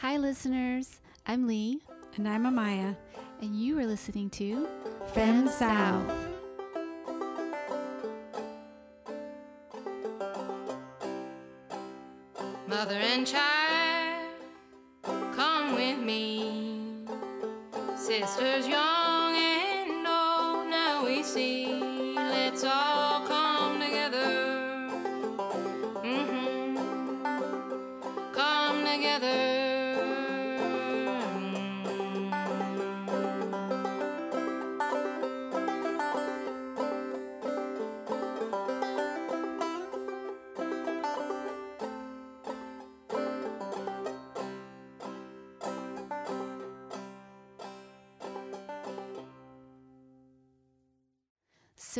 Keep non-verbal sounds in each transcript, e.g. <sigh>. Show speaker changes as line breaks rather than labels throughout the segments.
Hi, listeners. I'm Lee,
And I'm Amaya.
and you are listening to
Femme South.
Mother and child,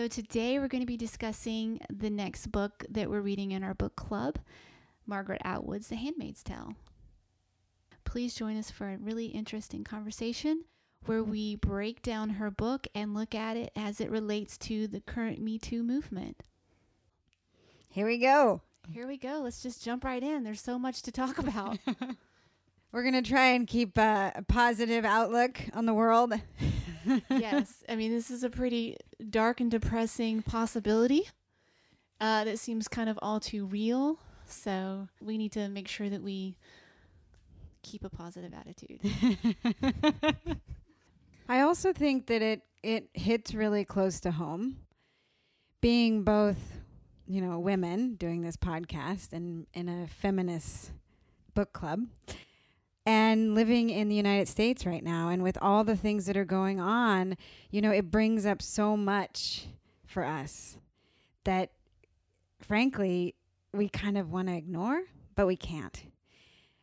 So, today we're going to be discussing the next book that we're reading in our book club Margaret Atwood's The Handmaid's Tale. Please join us for a really interesting conversation where we break down her book and look at it as it relates to the current Me Too movement.
Here we go.
Here we go. Let's just jump right in. There's so much to talk about. <laughs>
We're going to try and keep uh, a positive outlook on the world. <laughs>
yes. I mean, this is a pretty dark and depressing possibility uh, that seems kind of all too real. So we need to make sure that we keep a positive attitude. <laughs>
I also think that it it hits really close to home. Being both, you know, women doing this podcast and in a feminist book club and living in the United States right now and with all the things that are going on, you know, it brings up so much for us that frankly we kind of want to ignore, but we can't.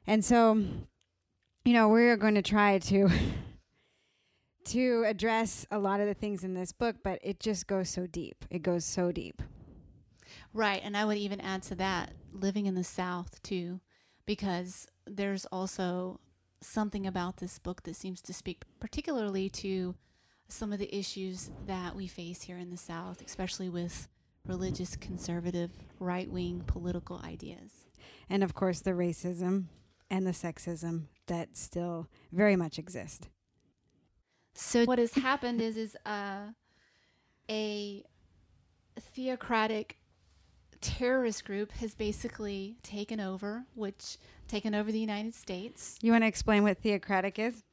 And so, you know, we're going to try to <laughs> to address a lot of the things in this book, but it just goes so deep. It goes so deep.
right. And I would even add to that living in the South too, because there's also something about this book that seems to speak particularly to some of the issues that we face here in the South, especially with religious, conservative, right wing political ideas.
And of course, the racism and the sexism that still very much exist.
So what has happened is is uh, a theocratic terrorist group has basically taken over, which taken over the United States.
You want to explain what theocratic is?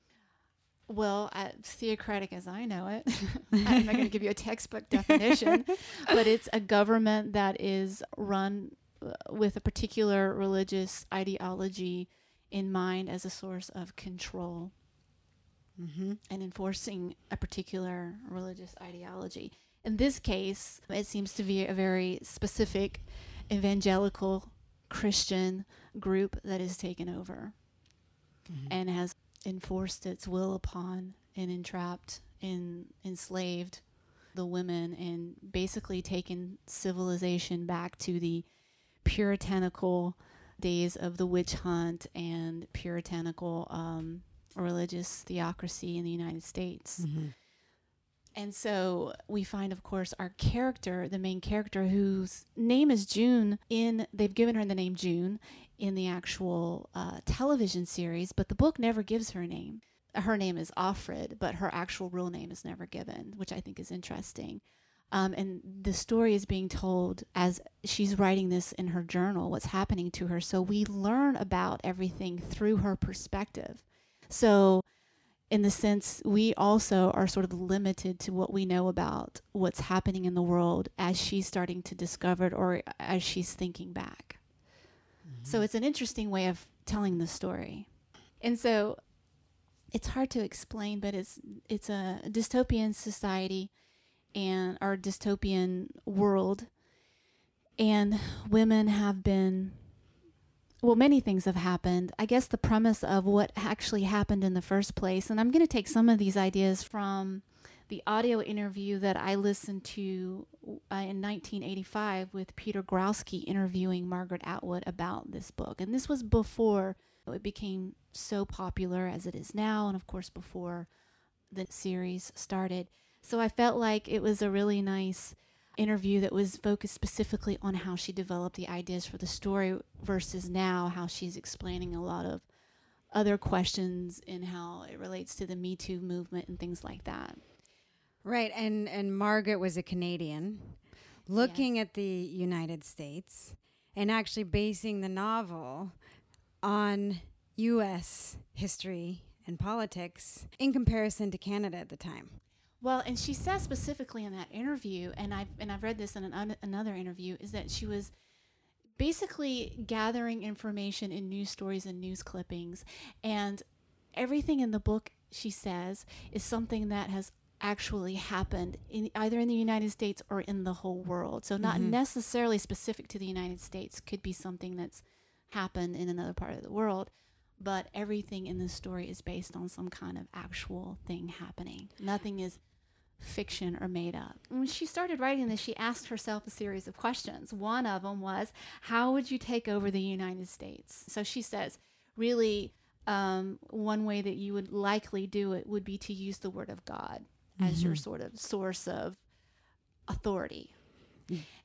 Well, uh, theocratic as I know it, <laughs> I'm not going to give you a textbook definition, but it's a government that is run uh, with a particular religious ideology in mind as a source of control
Mm-hmm.
and enforcing a particular religious ideology. In this case, it seems to be a very specific evangelical Christian group that has taken over and has enforced its will upon and entrapped and enslaved the women and basically taken civilization back to the puritanical days of the witch hunt and puritanical um, religious theocracy in the United States.
Mm-hmm.
And so we find, of course, our character, the main character, whose name is June. In they've given her the name June in the actual uh, television series, but the book never gives her a name. Her name is Offred, but her actual real name is never given, which I think is interesting. Um, and the story is being told as she's writing this in her journal, what's happening to her. So we learn about everything through her perspective. So in the sense we also are sort of limited to what we know about what's happening in the world as she's starting to discover it or as she's thinking back. Mm-hmm. So it's an interesting way of telling the story. And so it's hard to explain, but it's it's a dystopian society and our dystopian world and women have been well, many things have happened. I guess the premise of what actually happened in the first place, and I'm going to take some of these ideas from the audio interview that I listened to uh, in 1985 with Peter Gzowski interviewing Margaret Atwood about this book. And this was before it became so popular as it is now, and of course, before the series started. So I felt like it was a really nice interview that was focused specifically on how she developed the ideas for the story versus now how she's explaining a lot of other questions and how it relates to the Me Too movement and things like that.
Right, and and Margaret was a Canadian, looking at the United States, and actually basing the novel on U.S. history and politics in comparison to Canada at the time.
Well, and she says specifically in that interview, and I've and I've read this in an, un, another interview, is that she was basically gathering information in news stories and news clippings, and everything in the book she says is something that has actually happened in either in the United States or in the whole world. So not
Mhm.
necessarily specific to the United States, could be something that's happened in another part of the world. But everything in the story is based on some kind of actual thing happening. Nothing is fiction or made up. When she started writing this, she asked herself a series of questions. One of them was, How would you take over the United States? So she says, really, um, one way that you would likely do it would be to use the Word of God as your sort of source of authority.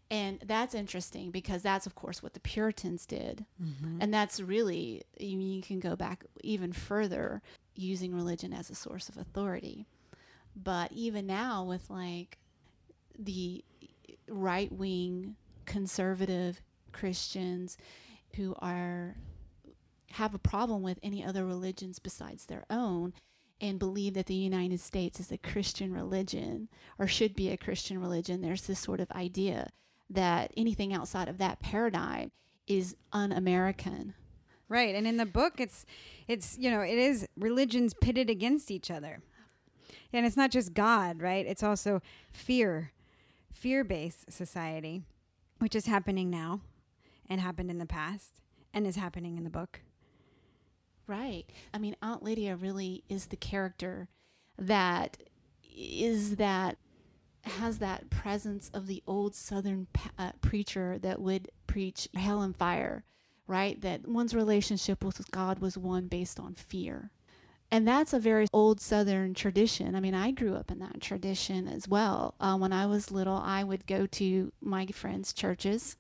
And that's interesting because that's, of course, what the Puritans did. And that's really, you can go back even further using religion as a source of authority. But even now, with like the right wing conservative Christians who are have a problem with any other religions besides their own and believe that the United States is a Christian religion or should be a Christian religion, there's this sort of idea that anything outside of that paradigm is un American.
Right, and in the book, it's it's you know it is religions pitted against each other, and it's not just God, right? It's also fear, fear-based society, which is happening now, and happened in the past, and is happening in the book.
Right. I mean, Aunt Lydia really is the character that is that has that presence of the old Southern uh, preacher that would preach hell and fire, right? That one's relationship with God was one based on fear. And that's a very old Southern tradition. I mean, I grew up in that tradition as well. Uh, when I was little, I would go to my friends' churches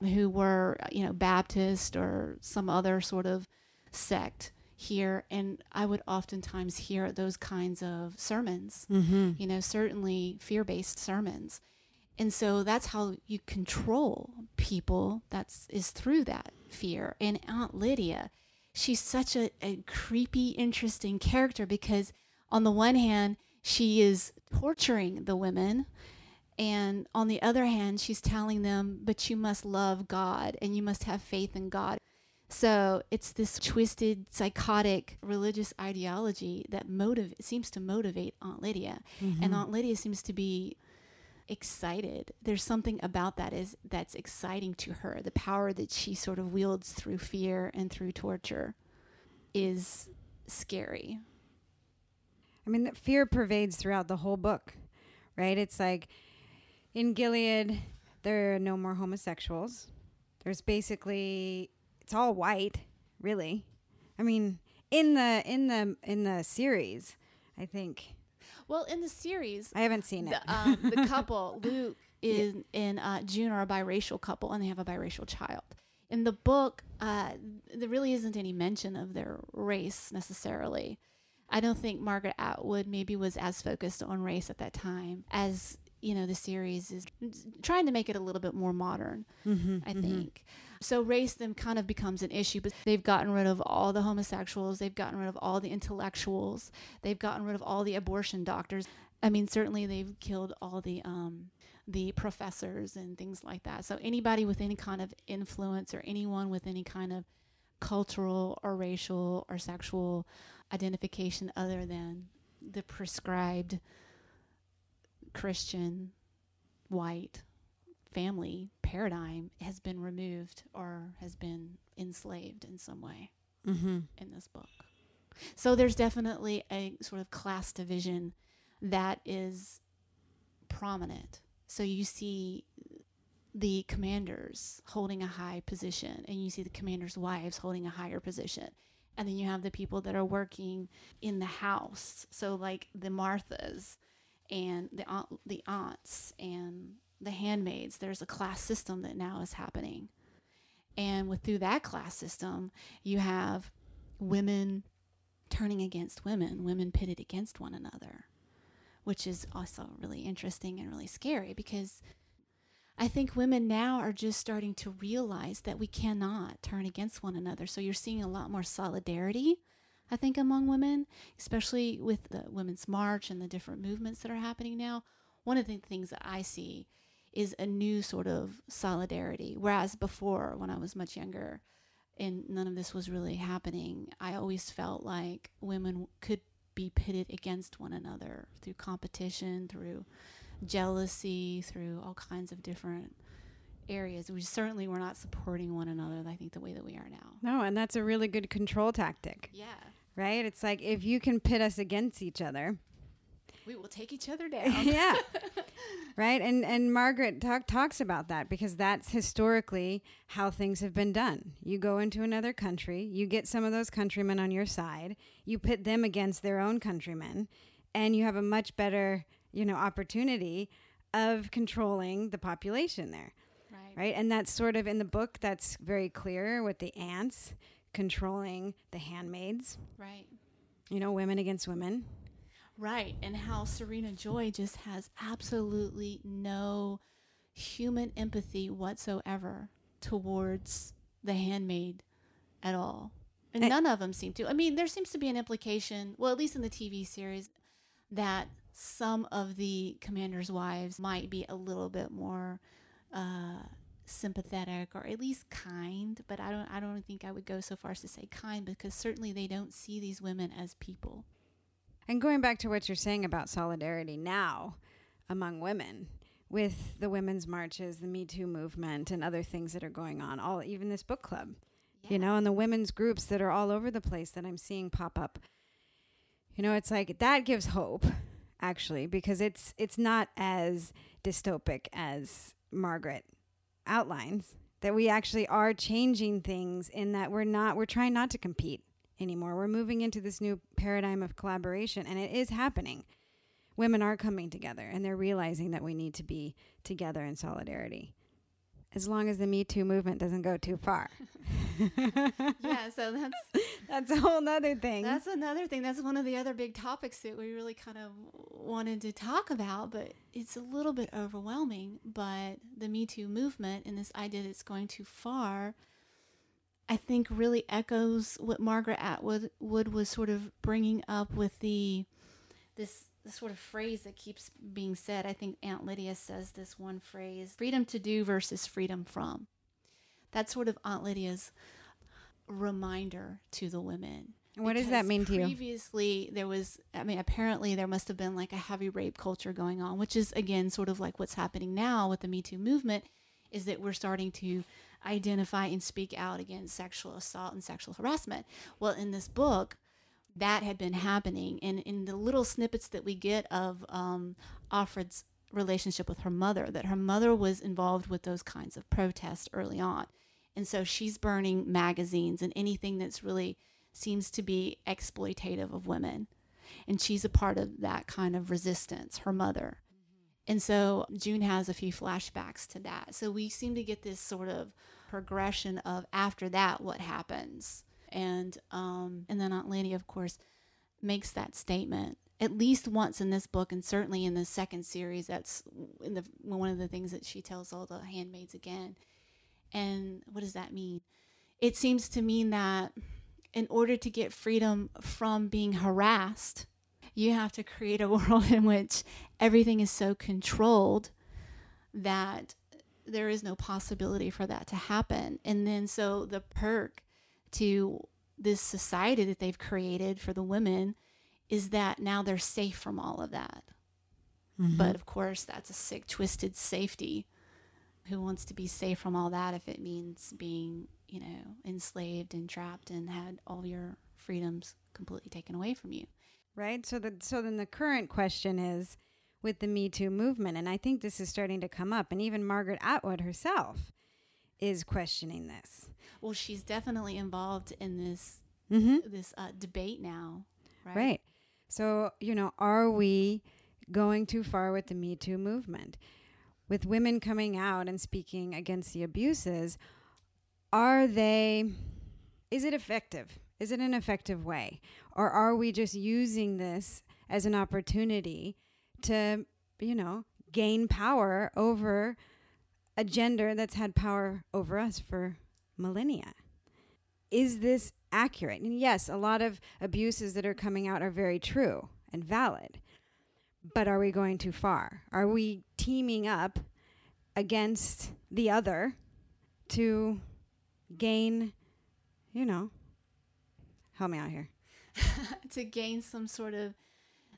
who were, you know, Baptist or some other sort of sect here. And I would oftentimes hear those kinds of sermons,
Mm-hmm.
you know, certainly fear based sermons. And so that's how you control people. That's is through that fear. And Aunt Lydia, she's such a, a creepy, interesting character because on the one hand, she is torturing the women. And on the other hand, she's telling them, but you must love God and you must have faith in God. So it's this twisted, psychotic religious ideology that motive seems to motivate Aunt Lydia, and mm-hmm. Aunt Lydia seems to be excited. There's something about that is that's exciting to her. The power that she sort of wields through fear and through torture is scary.
I mean, fear pervades throughout the whole book, right? It's like in Gilead, there are no more homosexuals. There's basically it's all white, really. I mean, in the in the in the series, I think
Well, in the series,
I haven't seen it.
the, um, the <laughs> couple Luke is and uh, June are a biracial couple, and they have a biracial child. In the book, uh, there really isn't any mention of their race necessarily. I don't think Margaret Atwood maybe was as focused on race at that time as you know the series is trying to make it a little bit more modern.
mm-hmm,
I think. So race then kind of becomes an issue, but they've gotten rid of all the homosexuals, they've gotten rid of all the intellectuals, they've gotten rid of all the abortion doctors. I mean, certainly they've killed all the um the professors and things like that. So anybody with any kind of influence or anyone with any kind of cultural or racial or sexual identification other than the prescribed Christian white family paradigm has been removed or has been enslaved in some way
mm-hmm.
in this book. So there's definitely a sort of class division that is prominent. So you see the commanders holding a high position, and you see the commanders' wives holding a higher position. And then you have the people that are working in the house. So, like the Marthas and the, aunt, the aunts and the handmaids, there's a class system that now is happening. And with through that class system, you have women turning against women, women pitted against one another, which is also really interesting and really scary because I think women now are just starting to realize that we cannot turn against one another. So you're seeing a lot more solidarity, I think, among women, especially with the Women's March and the different movements that are happening now. One of the things that I see is a new sort of solidarity. Whereas before, when I was much younger and none of this was really happening, I always felt like women could be pitted against one another through competition, through jealousy, through all kinds of different areas. We certainly were not supporting one another, I think, the way that we are now.
No, and that's a really good control tactic,
Yeah.
right? It's like if you can pit us against each other,
We will take each other <laughs> down.
yeah. <laughs> right? And and Margaret talk, talks about that because that's historically how things have been done. You go into another country, you get some of those countrymen on your side, you pit them against their own countrymen, and you have a much better, you know, opportunity of controlling the population there.
Right.
And that's sort of in the book that's very clear with the aunts controlling the handmaids,
Right.
you know, women against women.
Right. And how Serena Joy just has absolutely no human empathy whatsoever towards the handmaid at all. And
And-
none of them seem to. I mean, there seems to be an implication, well, at least in the TV series, that some of the commanders' wives might be a little bit more uh, sympathetic or at least kind. But I don't. I don't think I would go so far as to say kind because certainly they don't see these women as people.
And going back to what you're saying about solidarity now among women with the women's marches, the Me Too movement, and other things that are going on, all even this book club, you know, and the women's groups that are all over the place that I'm seeing pop up. You know, it's like that gives hope actually because it's it's not as dystopic as Margaret outlines that we actually are changing things in that we're not we're trying not to compete anymore. We're moving into this new paradigm of collaboration, and it is happening. Women are coming together, and they're realizing that we need to be together in solidarity. As long as the Me Too movement doesn't go too far. <laughs>
yeah, so that's <laughs>
That's a whole nother thing.
that's another thing. That's one of the other big topics that we really kind of wanted to talk about, but it's a little bit overwhelming. But the Me Too movement and this idea that it's going too far, I think, really echoes what Margaret Atwood Wood was sort of bringing up with the this the sort of phrase that keeps being said. I think Aunt Lydia says this one phrase: "Freedom to do versus freedom from." That's sort of Aunt Lydia's reminder to the women.
what does that mean to you?
Previously, there was, I mean, apparently there must have been like a heavy rape culture going on, which is again sort of like what's happening now with the Me Too movement, is that we're starting to identify and speak out against sexual assault and sexual harassment. Well, in this book, that had been happening, and in the little snippets that we get of um, Offred's relationship with her mother, that her mother was involved with those kinds of protests early on. And so she's burning magazines and anything that's really seems to be exploitative of women. And she's a part of that kind of resistance, her mother. And so June has a few flashbacks to that. So we seem to get this sort of progression of after that, what happens. And um, and then Aunt Lydia, of course, makes that statement at least once in this book, and certainly in the second series. That's in the one of the things that she tells all the handmaids again. And what does that mean? It seems to mean that in order to get freedom from being harassed, you have to create a <laughs> world in which everything is so controlled that there is no possibility for that to happen. And then, so the perk to this society that they've created for the women is that now they're safe from all of that. Mm-hmm. But of course, that's a sick, twisted safety. Who wants to be safe from all that if it means being, you know, enslaved and trapped and had all your freedoms completely taken away from you?
right? So the so then the current question is with the Me Too movement, and I think this is starting to come up, and even Margaret Atwood herself is questioning this.
Well, she's definitely involved in this
Mm-hmm.
this uh, debate now, right?
Right. So you know, are we going too far with the Me Too movement? With women coming out and speaking against the abuses, are they? Is it effective? Is it an effective way? Or are we just using this as an opportunity to, you know, gain power over a gender that's had power over us for millennia? Is this accurate? And yes, a lot of abuses that are coming out are very true and valid. But are we going too far? Are we teaming up against the other to gain, you know, help me out here. <laughs>
to gain some sort of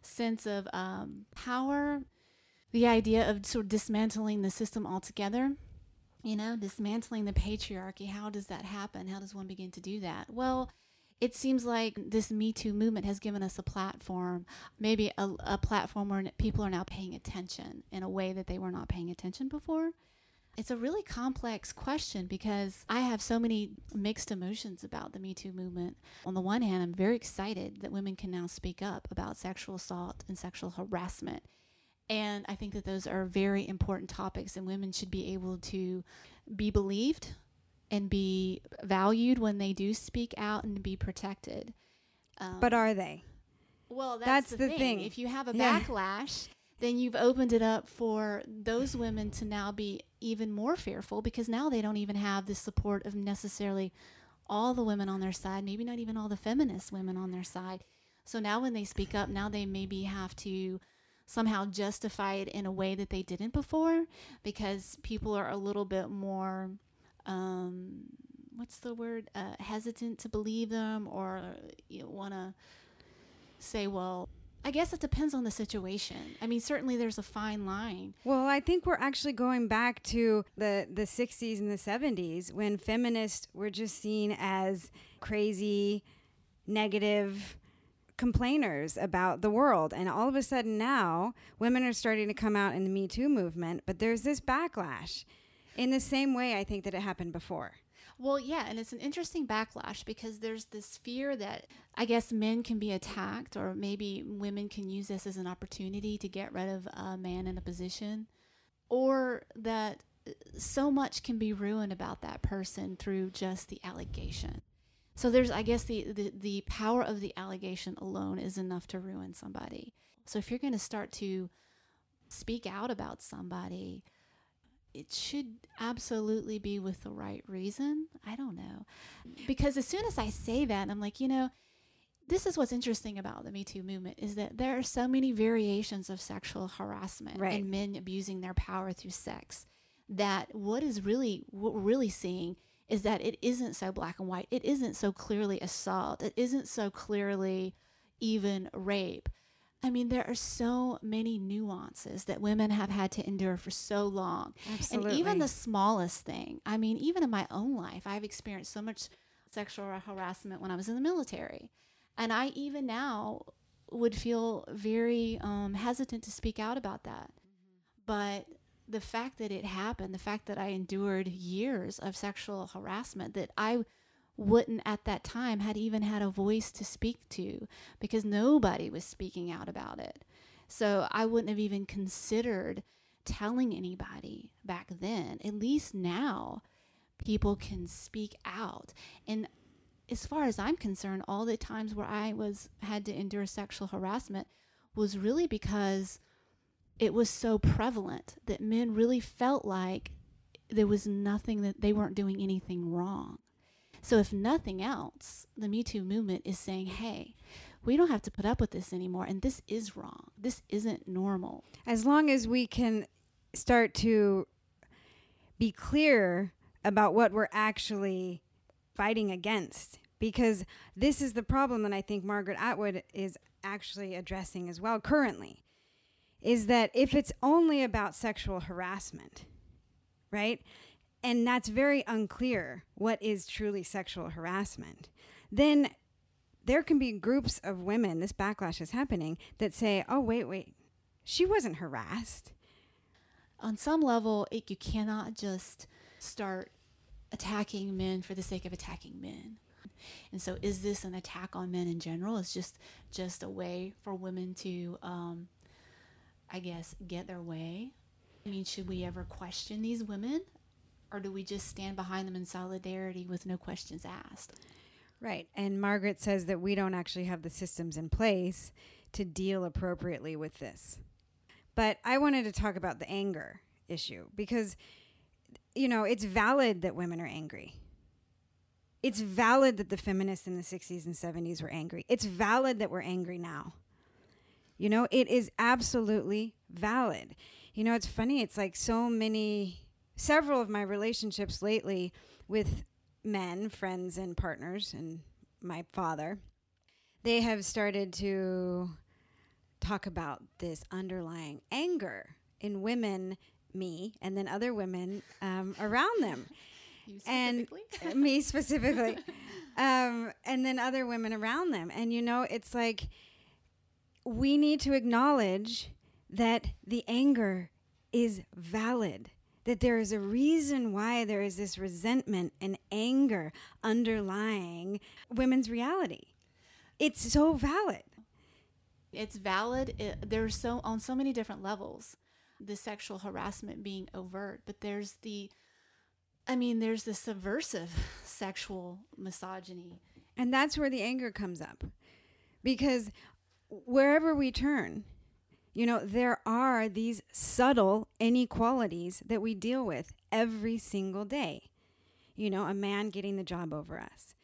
sense of um, power, the idea of sort of dismantling the system altogether, you know, dismantling the patriarchy. How does that happen? How does one begin to do that? Well, it seems like this Me Too movement has given us a platform, maybe a, a platform where people are now paying attention in a way that they were not paying attention before. It's a really complex question because I have so many mixed emotions about the Me Too movement. On the one hand, I'm very excited that women can now speak up about sexual assault and sexual harassment. And I think that those are very important topics, and women should be able to be believed and be valued when they do speak out and be protected.
Um, but are they?
Well, that's, that's the, the thing. thing. If you have a yeah. backlash, then you've opened it up for those women to now be even more fearful because now they don't even have the support of necessarily all the women on their side, maybe not even all the feminist women on their side. So now when they speak up, now they maybe have to somehow justify it in a way that they didn't before because people are a little bit more um, what's the word uh, hesitant to believe them or you want to say well I guess it depends on the situation. I mean, certainly there's a fine line.
Well, I think we're actually going back to the the 60s and the 70s when feminists were just seen as crazy, negative complainers about the world. And all of a sudden now, women are starting to come out in the Me Too movement, but there's this backlash in the same way I think that it happened before.
Well, yeah, and it's an interesting backlash because there's this fear that I guess men can be attacked, or maybe women can use this as an opportunity to get rid of a man in a position, or that so much can be ruined about that person through just the allegation. So there's, I guess, the, the, the power of the allegation alone is enough to ruin somebody. So if you're going to start to speak out about somebody, it should absolutely be with the right reason. I don't know. Because as soon as I say that, I'm like, you know, this is what's interesting about the Me Too movement is that there are so many variations of sexual harassment right. and men abusing their power through sex that what is really what we're really seeing is that it isn't so black and white. It isn't so clearly assault. It isn't so clearly even rape. I mean, there are so many nuances that women have had to endure for so long.
Absolutely.
And even the smallest thing, I mean, even in my own life, I've experienced so much sexual harassment when I was in the military. And I even now would feel very um, hesitant to speak out about that. Mm-hmm. But the fact that it happened, the fact that I endured years of sexual harassment, that I wouldn't at that time had even had a voice to speak to because nobody was speaking out about it. So I wouldn't have even considered telling anybody back then. At least now people can speak out. And as far as I'm concerned, all the times where I was had to endure sexual harassment was really because it was so prevalent that men really felt like there was nothing that they weren't doing anything wrong. So, if nothing else, the Me Too movement is saying, hey, we don't have to put up with this anymore. And this is wrong. This isn't normal.
As long as we can start to be clear about what we're actually fighting against. Because this is the problem that I think Margaret Atwood is actually addressing as well currently. Is that if it's only about sexual harassment, right? and that's very unclear what is truly sexual harassment, then there can be groups of women, this backlash is happening, that say, oh, wait, wait, she wasn't harassed.
On some level, it, you cannot just start attacking men for the sake of attacking men. And so, is this an attack on men in general? It's just just a way for women to, um, I guess, get their way. I mean, should we ever question these women or do we just stand behind them in solidarity with no questions asked?
Right. And Margaret says that we don't actually have the systems in place to deal appropriately with this. But I wanted to talk about the anger issue because, you know, it's valid that women are angry. It's valid that the feminists in the 60s and 70s were angry. It's valid that we're angry now. You know, it is absolutely valid. You know, it's funny. It's like so many, several of my relationships lately with men, friends, and partners, and my father, they have started to talk about this underlying anger in women, me, and then other women um, around them.
You <laughs>
And- me specifically, <laughs> um, and then other women around them. And you know, it's like we need to acknowledge that the anger is valid. That there is a reason why there is this resentment and anger underlying women's reality. It's so valid.
it's valid. It, there's so on so many different levels. The sexual harassment being overt, but there's the, I mean, there's the subversive <laughs> sexual misogyny.
And that's where the anger comes up. Because wherever we turn, you know, there are these subtle inequalities that we deal with every single day. You know, a man getting the job over us,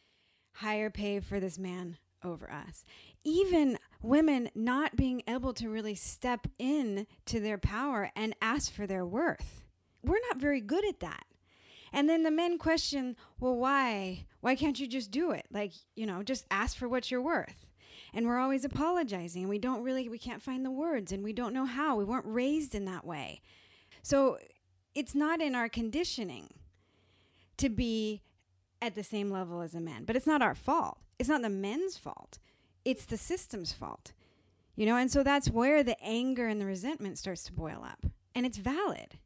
higher pay for this man over us, even women not being able to really step in to their power and ask for their worth. We're not very good at that. And then the men question, well, why? Why can't you just do it? Like, you know, just ask for what you're worth. And we're always apologizing. And we don't really, we can't find the words and we don't know how. We weren't raised in that way. So it's not in our conditioning to be at the same level as a man. But it's not our fault. It's not the men's fault. It's the system's fault. You know, and so that's where the anger and the resentment starts to boil up. And it's valid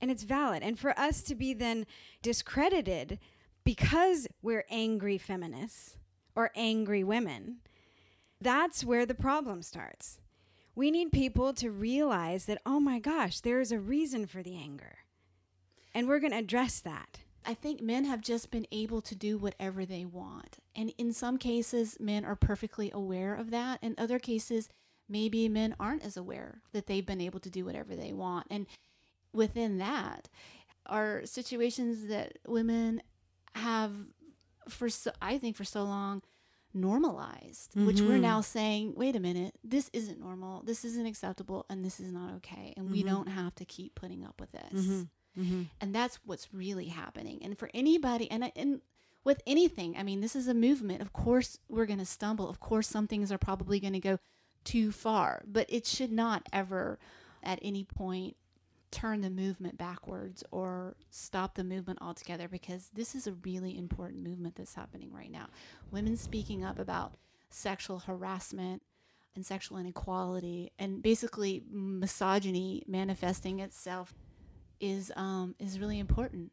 and it's valid. And for us to be then discredited because we're angry feminists or angry women, that's where the problem starts. We need people to realize that, oh my gosh, there is a reason for the anger. And we're going to address that.
I think men have just been able to do whatever they want. And in some cases, men are perfectly aware of that. In other cases, maybe men aren't as aware that they've been able to do whatever they want. And within that are situations that women have for so, I think for so long normalized, which we're
Mhm.
now saying, wait a minute, this isn't normal, this isn't acceptable, and this is not okay. And we
Mhm.
don't have to keep putting up with this
Mhm. Mm-hmm.
and that's what's really happening and for anybody and and with anything i mean this is a movement of course we're going to stumble of course some things are probably going to go too far but it should not ever at any point turn the movement backwards or stop the movement altogether because this is a really important movement that's happening right now women speaking up about sexual harassment and sexual inequality and basically misogyny manifesting itself is um is really important.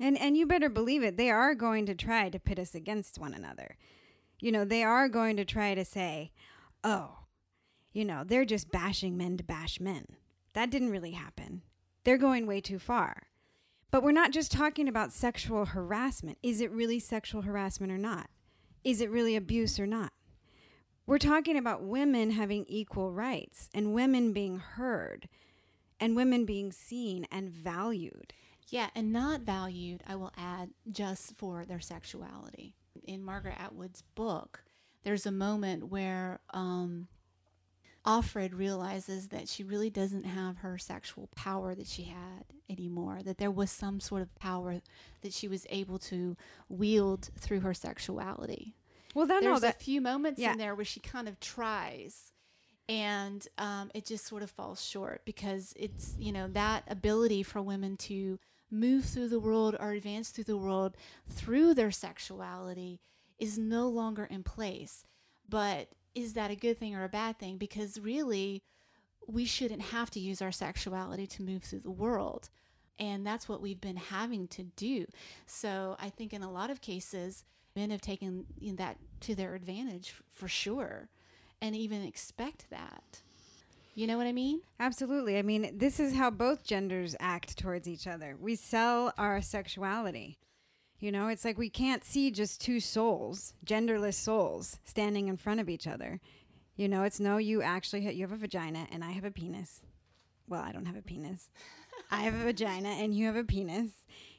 And and you better believe it, they are going to try to pit us against one another. You know, they are going to try to say, "Oh, you know, they're just bashing men to bash men." That didn't really happen. They're going way too far. But we're not just talking about sexual harassment. Is it really sexual harassment or not? Is it really abuse or not? We're talking about women having equal rights and women being heard and women being seen and valued.
Yeah, and not valued, I will add, just for their sexuality. In Margaret Atwood's book, there's a moment where um, Offred realizes that she really doesn't have her sexual power that she had anymore, that there was some sort of power that she was able to wield through her sexuality.
Well, that, no,
There's
that
a few moments
yeah.
in there where she kind of tries and um, it just sort of falls short because it's you know that ability for women to move through the world or advance through the world through their sexuality is no longer in place but is that a good thing or a bad thing because really we shouldn't have to use our sexuality to move through the world and that's what we've been having to do so i think in a lot of cases men have taken that to their advantage for sure and even expect that. You know what I mean?
Absolutely. I mean, this is how both genders act towards each other. We sell our sexuality. You know, it's like we can't see just two souls, genderless souls, standing in front of each other. You know, it's no, you actually ha- you have a vagina and I have a penis. Well, I don't have a penis. I have a vagina and you have a penis.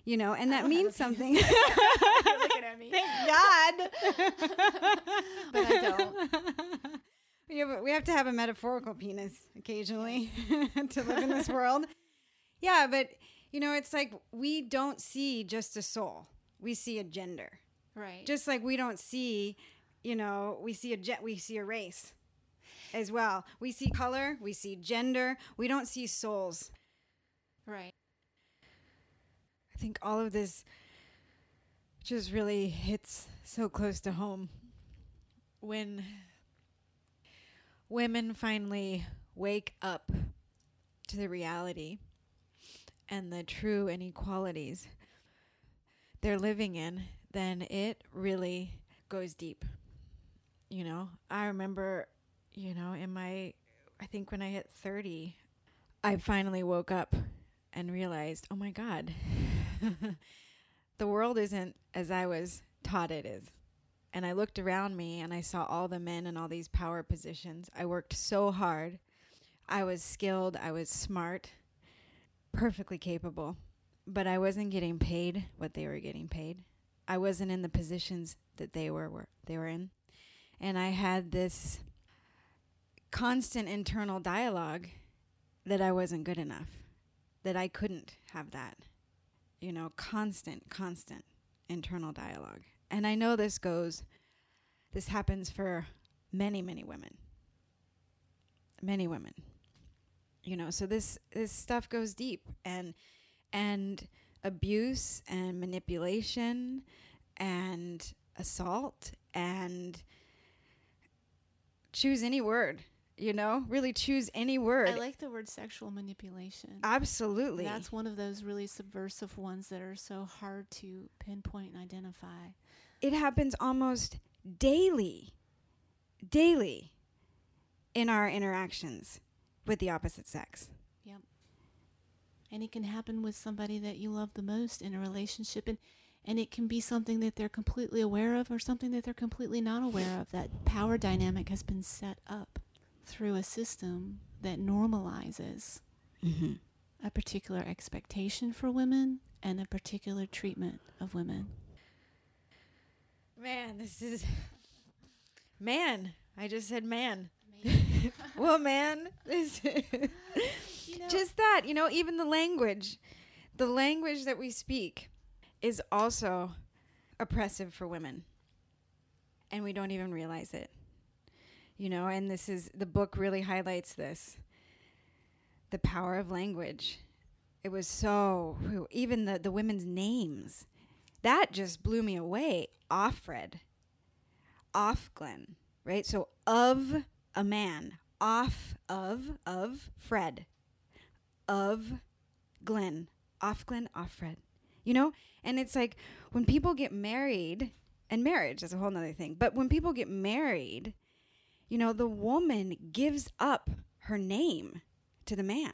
You know, and that means something. <laughs>
You're looking at me.
Thank God. <laughs>
But I don't. <laughs>
We have, we have to have a metaphorical penis occasionally to live in this world. Yeah, but you know, it's like we don't see just a soul. We see a gender.
Right.
Just like we don't see, you know, we see a jet, we see a race as well. We see color, we see gender, we don't see souls.
right.
I think all of this just really hits so close to home when women finally wake up to the reality and the true inequalities they're living in, then it really goes deep. You know, I remember, you know, in my, I think when I hit 30, I finally woke up and realized, oh my God, <laughs> the world isn't as I was taught it is. And I looked around me and I saw all the men in all these power positions. I worked so hard. I was skilled, I was smart, perfectly capable, but I wasn't getting paid what they were getting paid. I wasn't in the positions that they were, were they were in. And I had this constant internal dialogue that I wasn't good enough, that I couldn't have that. You know, constant, constant internal dialogue. And I know this goes, this happens for many, many women. Many women. You know, so this this stuff goes deep and and abuse and manipulation and assault and choose any word, you know? Really choose any word.
I like the word sexual manipulation.
Absolutely.
That's one of those really subversive ones that are so hard to pinpoint and identify.
it happens almost daily, daily in our interactions with the opposite sex.
Yep. And it can happen with somebody that you love the most in a relationship and and it can be something that they're completely aware of or something that they're completely not aware of. That power dynamic has been set up through a system that normalizes
Mm-hmm.
a particular expectation for women and a particular treatment of women.
Man, this is. Man, I just said man. <laughs> well, man, this Just that, you know, even the language, the language that we speak is also oppressive for women. And we don't even realize it. You know, and this is the book really highlights this. The power of language. It was so even the the women's names. That just blew me away. Offred. Ofglen, right? So of a man, off of of Fred of Glenn, off Glenn, off Fred. You know? And it's like when people get married, and marriage is a whole nother thing, but when people get married, you know, the woman gives up her name to the man.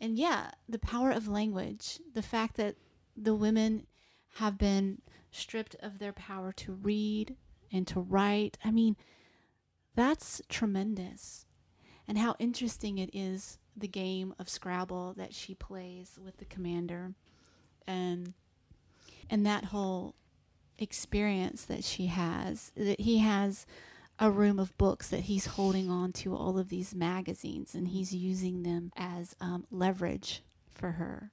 and yeah, the power of language, the fact that the women have been stripped of their power to read and to write. I mean, that's tremendous. And how interesting it is the game of Scrabble that she plays with the commander. And and that whole experience that she has that he has a room of books that he's holding on to all of these magazines and he's using them as um, leverage for her.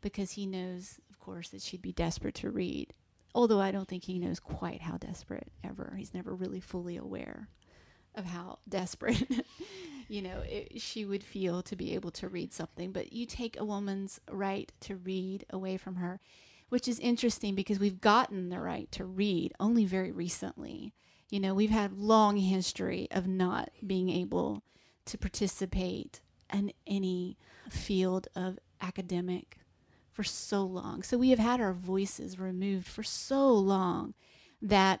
Because he knows of course that she'd be desperate to read. Although i don't think he knows quite how desperate ever. He's never really fully aware of how desperate <laughs> you know it, she would feel to be able to read something. But you take a woman's right to read away from her which is interesting because we've gotten the right to read only very recently. You know we've had long history of not being able to participate in any field of academic for so long. So we have had our voices removed for so long that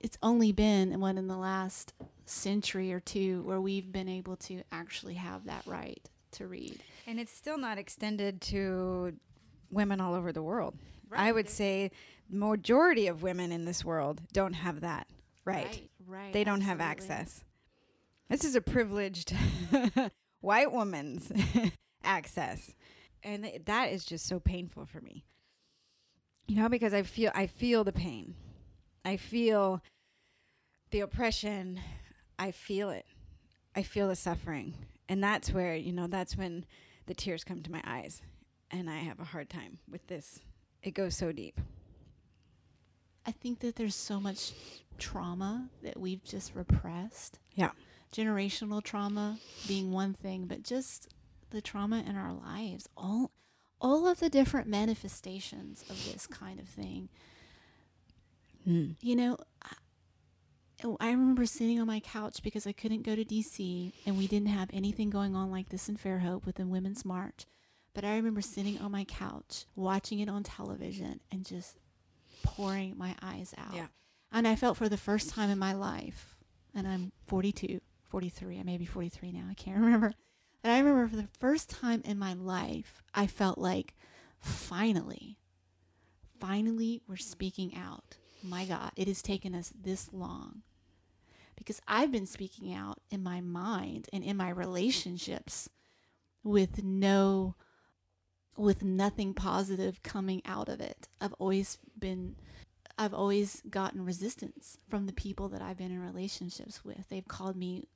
it's only been what in the last century or two where we've been able to actually have that right to read.
And it's still not extended to women all over the world. I would say majority of women in this world don't have that. Right.
Right. right,
They don't have access. This is a privileged <laughs> white woman's <laughs> access. And th- that is just so painful for me. You know, because I feel I feel the pain. I feel the oppression. I feel it. I feel the suffering. And that's where, you know, that's when the tears come to my eyes. And I have a hard time with this. It goes so deep.
I think that there's so much trauma that we've just repressed.
Yeah.
Generational trauma being one thing, but just the trauma in our lives, all all of the different manifestations of this kind of thing.
Mm.
You know, Oh, I, oh, remember sitting on my couch because I couldn't go to DC and we didn't have anything going on like this in Fairhope with the Women's March. But I remember sitting on my couch, watching it on television, and just pouring my eyes out.
Yeah.
And I felt for the first time in my life, and I'm 42, 43, I may be 43 now, I can't <laughs> remember. But I remember for the first time in my life, I felt like finally, finally, we're speaking out. My God, it has taken us this long. Because I've been speaking out in my mind and in my relationships with no, with nothing positive coming out of it. I've always been I've always gotten resistance from the people that I've been in relationships with. They've called me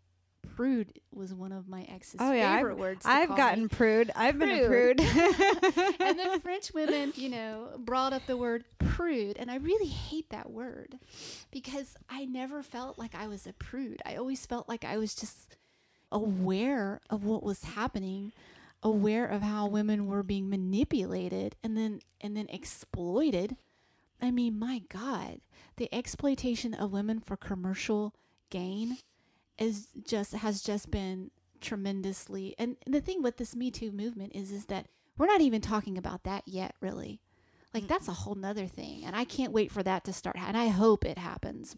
prude was one of my ex's
Oh, yeah,
favorite words. to
I've gotten
me.
prude. I've been a
Prude.
prude. <laughs>
and the <laughs> French women, you know, brought up the word prude, and I really hate that word because I never felt like I was a prude. I always felt like I was just aware of what was happening, aware of how women were being manipulated and then and then exploited. I mean, my God, the exploitation of women for commercial gain is just has just been tremendously. And the thing with this Me Too movement is is that we're not even talking about that yet, really. Like that's a whole nother thing, and I can't wait for that to start. And I hope it happens.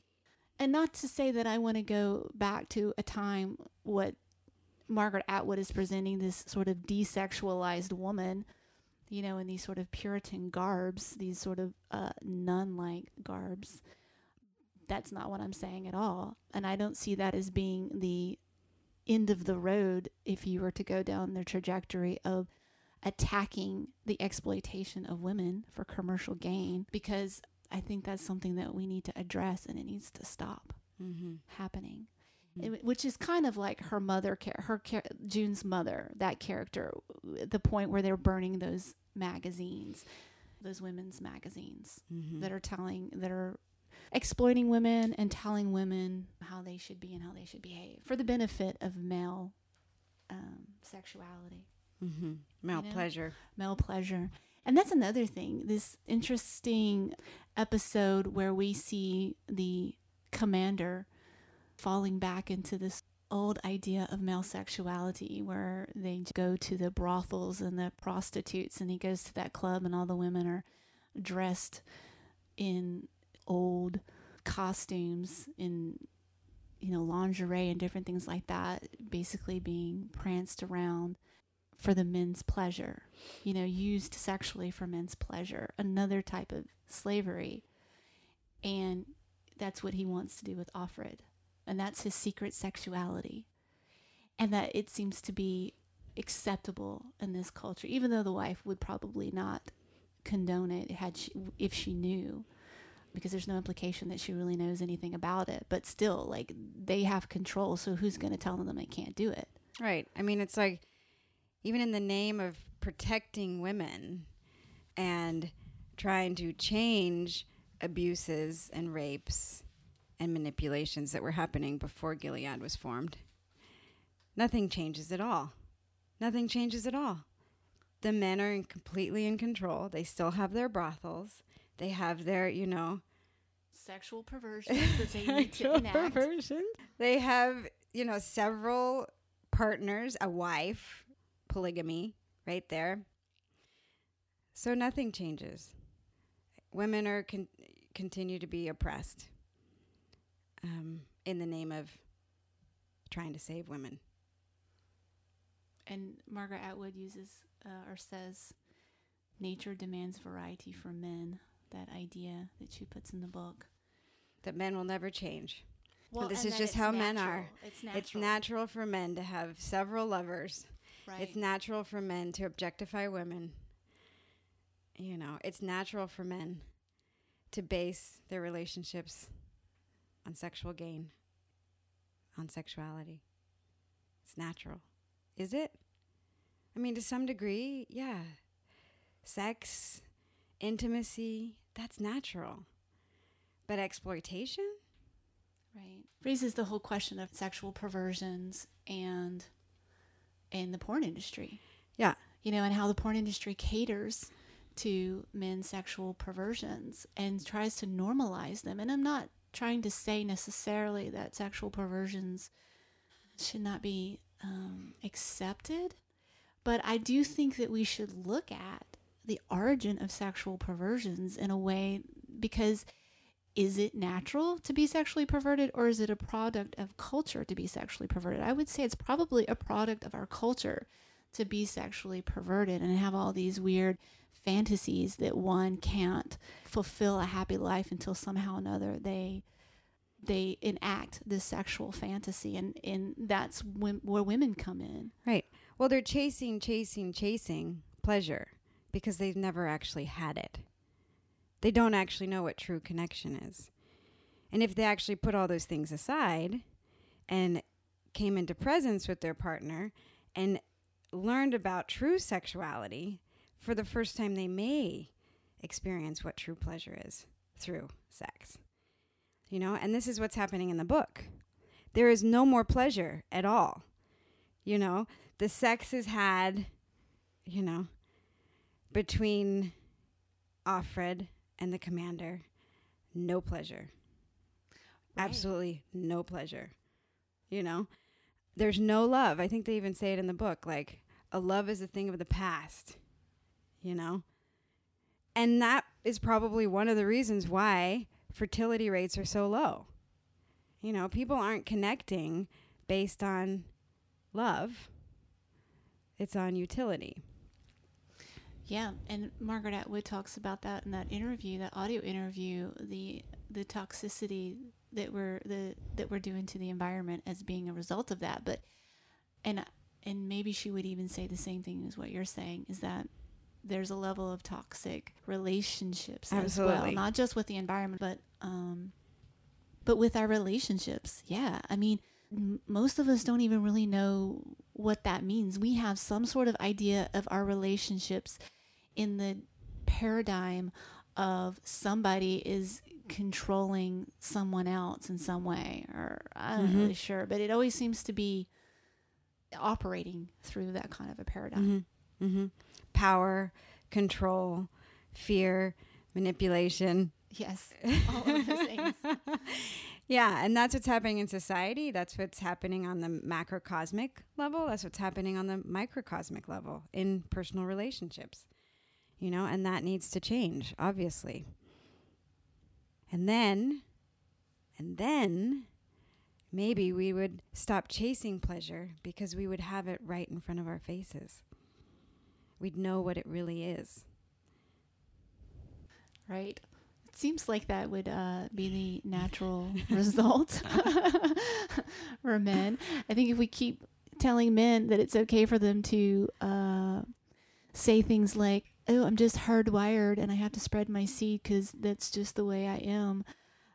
And not to say that I want to go back to a time what Margaret Atwood is presenting this sort of desexualized woman, you know, in these sort of Puritan garbs, these sort of uh, nun like garbs. That's not what I'm saying at all. And I don't see that as being the end of the road if you were to go down the trajectory of attacking the exploitation of women for commercial gain, because I think that's something that we need to address and it needs to stop
mm-hmm.
happening. It- which is kind of like her mother, her June's mother, that character, the point where they're burning those magazines, those women's magazines
Mm-hmm.
that are telling, that are exploiting women and telling women how they should be and how they should behave for the benefit of male um, sexuality
mm-hmm. Male
know?
pleasure.
male pleasure. And that's another thing. This interesting episode where we see the commander falling back into this old idea of male sexuality where they go to the brothels and the prostitutes and he goes to that club and all the women are dressed in old costumes in you know lingerie and different things like that basically being pranced around for the men's pleasure, you know, used sexually for men's pleasure, another type of slavery. And that's what he wants to do with Offred. And that's his secret sexuality. And that it seems to be acceptable in this culture, even though the wife would probably not condone it had she, if she knew because there's no implication that she really knows anything about it but still like they have control so who's going to tell them they can't do it
Right. I mean, it's like even in the name of protecting women and trying to change abuses and rapes and manipulations that were happening before Gilead was formed, nothing changes at all. Nothing changes at all. The men are in completely in control. They still have their brothels. They have their, you know,
sexual perversions that they need to <laughs>
sexual
enact.
perversions. They have, you know, several partners, a wife, polygamy, right there. So nothing changes. Women are con- continue to be oppressed um, in the name of trying to save women.
And Margaret Atwood uses uh, or says, "Nature demands variety for men, that idea that she puts in the book.
That men will never change.
Well,
this is just how men are.
It's natural.
It's natural for men to have several lovers.
Right.
It's natural for men to objectify women. You know, it's natural for men to base their relationships on sexual gain, on sexuality. It's natural. Is it? I mean, to some degree, yeah. Sex, intimacy, that's natural. But exploitation?
Right. Raises the whole question of sexual perversions and in the porn industry.
Yeah.
You know, and how the porn industry caters to men's sexual perversions and tries to normalize them. And I'm not trying to say necessarily that sexual perversions should not be um, accepted, but I do think that we should look at the origin of sexual perversions in a way because is it natural to be sexually perverted or is it a product of culture to be sexually perverted? I would say it's probably a product of our culture to be sexually perverted and have all these weird fantasies that one can't fulfill a happy life until somehow or another they they enact this sexual fantasy and and that's when, where women come in
Right. Well, they're chasing, chasing, chasing pleasure because they've never actually had it. They don't actually know what true connection is. And if they actually put all those things aside and came into presence with their partner and learned about true sexuality, for the first time they may experience what true pleasure is through sex. You know, and this is what's happening in the book. There is no more pleasure at all. You know, the sex is had, you know, between Offred and the commander. No pleasure.
Right.
Absolutely no pleasure. You know, there's no love. I think they even say it in the book like, a love is a thing of the past, you know? And that is probably one of the reasons why fertility rates are so low. You know, people aren't connecting based on love, it's on utility.
Yeah, and Margaret Atwood talks about that in that interview, that audio interview, the the toxicity that we're the that we're doing to the environment as being a result of that. But and and maybe she would even say the same thing as what you're saying is that there's a level of toxic relationships as well, not just with the environment, but um, but with our relationships. Yeah, I mean, m- most of us don't even really know what that means. We have some sort of idea of our relationships in the paradigm of somebody is controlling someone else in some way, or I'm not
Mhm.
really sure, but it always seems to be operating through that kind of a paradigm.
Mm-hmm. Mm-hmm. Power, control, fear, manipulation.
Yes, all of those things. <laughs>
yeah, and that's what's happening in society. That's what's happening on the macrocosmic level. That's what's happening on the microcosmic level in personal relationships. You know, and that needs to change, obviously. And then, and then maybe we would stop chasing pleasure because we would have it right in front of our faces. We'd know what it really is.
Right. It seems like that would uh, be the <laughs> natural result <laughs> for men. I think if we keep telling men that it's okay for them to uh, say things like, oh, I'm just hardwired and I have to spread my seed because that's just the way I am.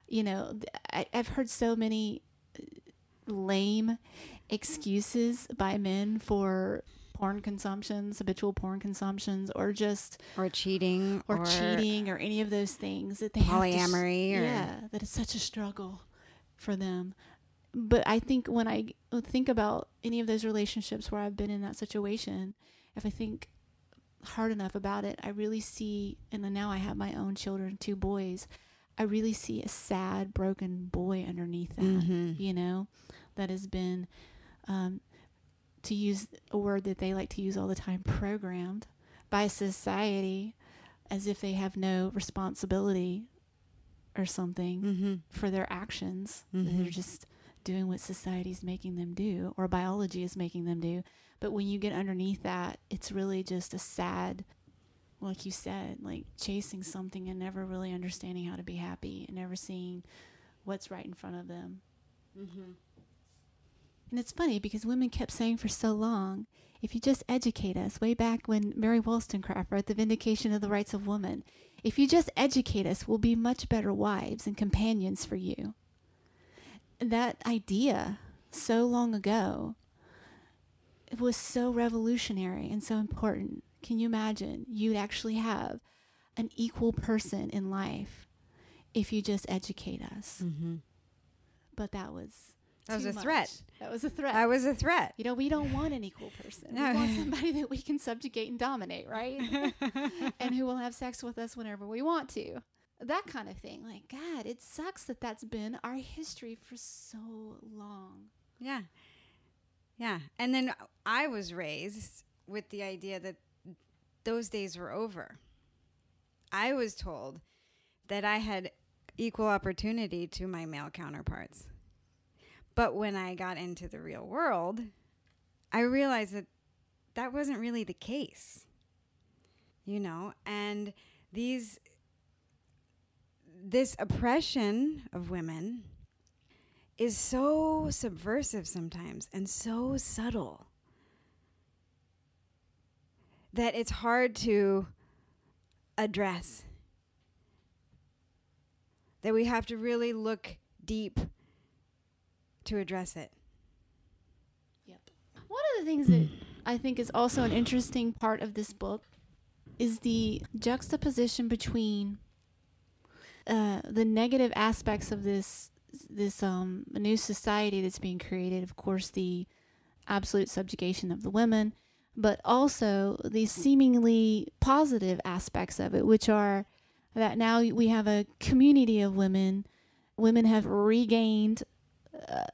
You know, I, I've heard so many uh, lame excuses by men for porn consumptions, habitual porn consumptions, or just
Or cheating.
or, cheating or any of those things that they have to sh-
polyamory or-
yeah that it's such a struggle for them but i think when I think about any of those relationships where i've been in that situation if i think hard enough about it i really see and then now i have my own children two boys i really see a sad broken boy underneath that
Mhm.
you know that has been um, to use a word that they like to use all the time programmed by society as if they have no responsibility or something
Mm-hmm.
for their actions
Mhm.
they're just doing what society's making them do or biology is making them do but when you get underneath that it's really just a sad like you said, like chasing something and never really understanding how to be happy and never seeing what's right in front of them.
Mm-hmm.
And it's funny because women kept saying for so long, if you just educate us, way back when Mary Wollstonecraft wrote The Vindication of the Rights of Woman, if you just educate us, we'll be much better wives and companions for you. That idea so long ago it was so revolutionary and so important. Can you imagine? You'd actually have an equal person in life if you just educate us.
Mm-hmm.
But that was
That was a
much.
threat.
That was a threat.
That was a threat.
you know, we don't want an equal person.
No.
We want <laughs> somebody that we can subjugate and dominate, right? <laughs> and who will have sex with us whenever we want to. That kind of thing. Like, God, it sucks that that's been our history for so long.
Yeah. Yeah. And then I was raised with the idea that those days were over. I was told that I had equal opportunity to my male counterparts. But when I got into the real world, I realized that that wasn't really the case. You know, and these this oppression of women is so subversive sometimes and so subtle that it's hard to address. That we have to really look deep to address it.
Yep. One of the things that I think is also an interesting part of this book is the juxtaposition between uh, the negative aspects of this this um, new society that's being created. Of course, the absolute subjugation of the women, but also the seemingly positive aspects of it, which are that now we have a community of women. Women have regained uh,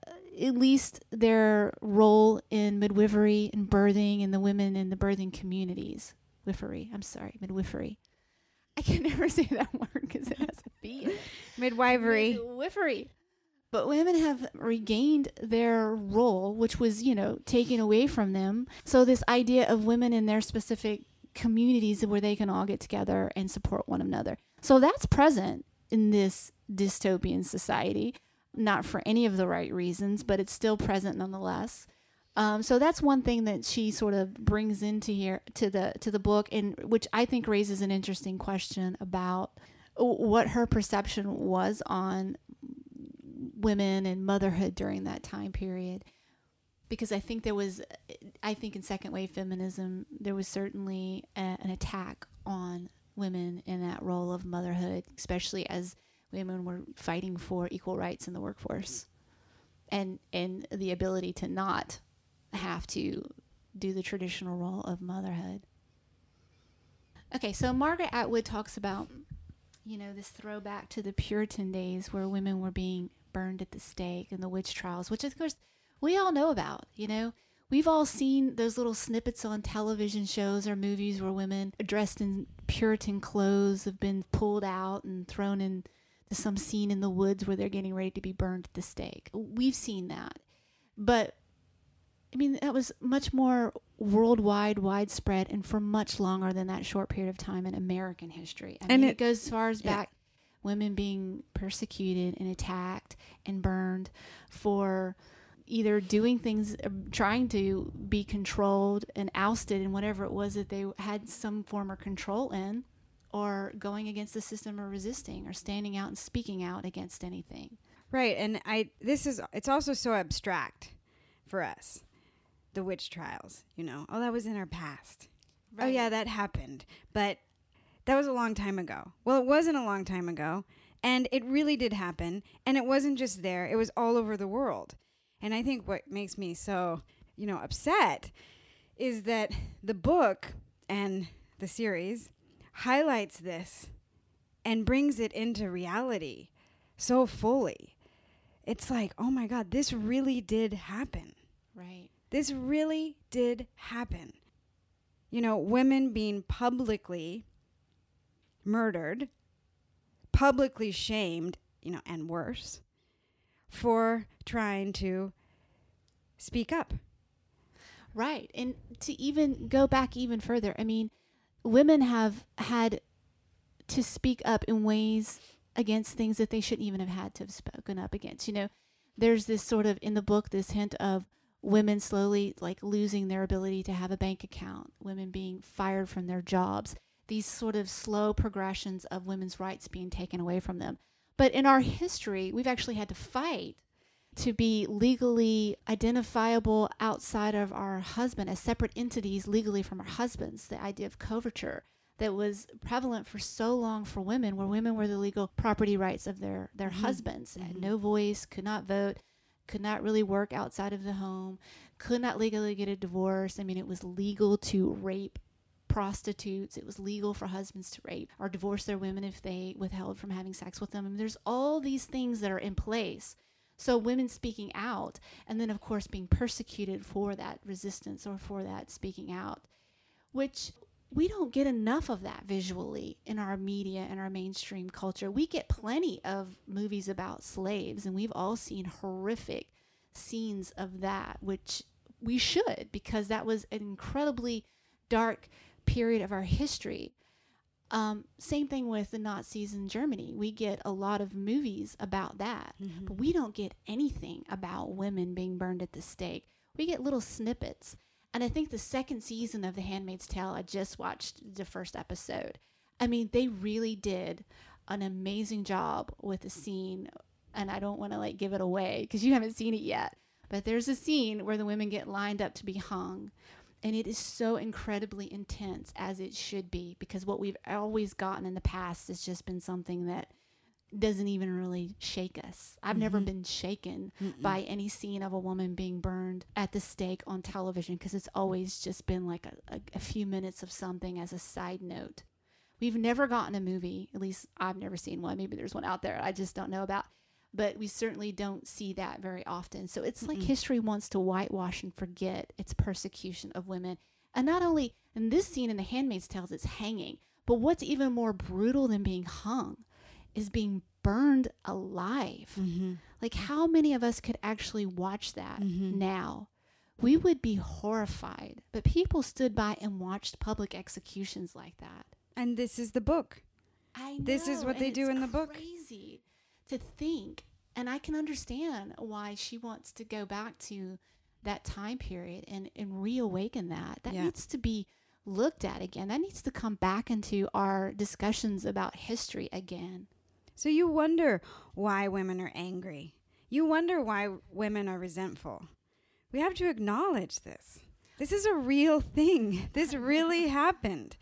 at least their role in midwifery and birthing and the women in the birthing communities. Midwifery, I'm sorry, midwifery. I can <laughs> never say that word because it has a B. <laughs>
Midwifery.
Midwifery. But women have regained their role, which was, you know, taken away from them. So, this idea of women in their specific communities where they can all get together and support one another. So, that's present in this dystopian society, not for any of the right reasons, but it's still present nonetheless. Um, so that's one thing that she sort of brings into here to the to the book, and which I think raises an interesting question about what her perception was on women and motherhood during that time period. Because i think there was i think in second wave feminism there was certainly a, an attack on women in that role of motherhood especially as women were fighting for equal rights in the workforce and and the ability to not have to do the traditional role of motherhood. Okay so margaret atwood talks about you know this throwback to the puritan days where women were being burned at the stake and the witch trials which of course we all know about you know? We've all seen those little snippets on television shows or movies where women dressed in puritan clothes have been pulled out and thrown in to some scene in the woods where they're getting ready to be burned at the stake. We've seen that. But I mean, that was much more worldwide, widespread, and for much longer than that short period of time in American history. I
And
mean, it,
it-
goes as far as back women being persecuted and attacked and burned for either doing things, uh, trying to be controlled and ousted in whatever it was that they had some form of control in, or going against the system or resisting or standing out and speaking out against anything.
Right, and I this is it's also so abstract for us. The witch trials, you know. Oh, that was in our past. Oh yeah, that happened. But that was a long time ago. Well, it wasn't a long time ago, and it really did happen, and it wasn't just there. It was all over the world. And I think what makes me so, you know, upset is that the book and the series highlights this and brings it into reality so fully. It's like, oh my God, this really did happen.
Right.
This really did happen. You know, women being publicly murdered, publicly shamed, you know, and worse, for trying to speak up.
Right. And to even go back even further, I mean, women have had to speak up in ways against things that they shouldn't even have had to have spoken up against. You know, there's this sort of in the book this hint of women slowly like losing their ability to have a bank account, women being fired from their jobs, these sort of slow progressions of women's rights being taken away from them. But in our history, we've actually had to fight to be legally identifiable outside of our husband as separate entities legally from our husbands, the idea of coverture that was prevalent for so long for women, where women were the legal property rights of their, their
Mhm.
husbands, had
Mhm.
no voice, could not vote, could not really work outside of the home, could not legally get a divorce. I mean, it was legal to rape prostitutes. It was legal for husbands to rape or divorce their women if they withheld from having sex with them. I mean, there's all these things that are in place. So women speaking out, and then of course being persecuted for that resistance or for that speaking out, which we don't get enough of that visually in our media and our mainstream culture. We get plenty of movies about slaves, and we've all seen horrific scenes of that, which we should because that was an incredibly dark period of our history. Um, same thing with the Nazis in Germany. We get a lot of movies about that,
Mm-hmm.
but we don't get anything about women being burned at the stake. We get little snippets. And I think the second season of The Handmaid's Tale, I just watched the first episode. I mean, they really did an amazing job with the scene. And I don't want to like give it away because you haven't seen it yet. But there's a scene where the women get lined up to be hung. And it is so incredibly intense as it should be because what we've always gotten in the past has just been something that doesn't even really shake us. I've never
Mhm.
been shaken
Mm-mm.
by any scene of a woman being burned at the stake on television because it's always just been like a, a, a few minutes of something as a side note. We've never gotten a movie, at least I've never seen one. Maybe there's one out there I just don't know about. But we certainly don't see that very often. So it's like
Mm-mm.
history wants to whitewash and forget its persecution of women. And not only in this scene in The Handmaid's Tale, it's hanging, but what's even more brutal than being hung is being burned alive.
Mm-hmm.
Like, how many of us could actually watch that
Mhm.
now? We would be horrified. But people stood by and watched public executions like that.
And this is the book.
I
This is what they do in the book.
Crazy to think, and I can understand why she wants to go back to that time period and and reawaken that. That
Yeah.
needs to be looked at again. That needs to come back into our discussions about history again.
So you wonder why women are angry. You wonder why women are resentful. We have to acknowledge this. This is a real thing. <laughs> This really <laughs> happened.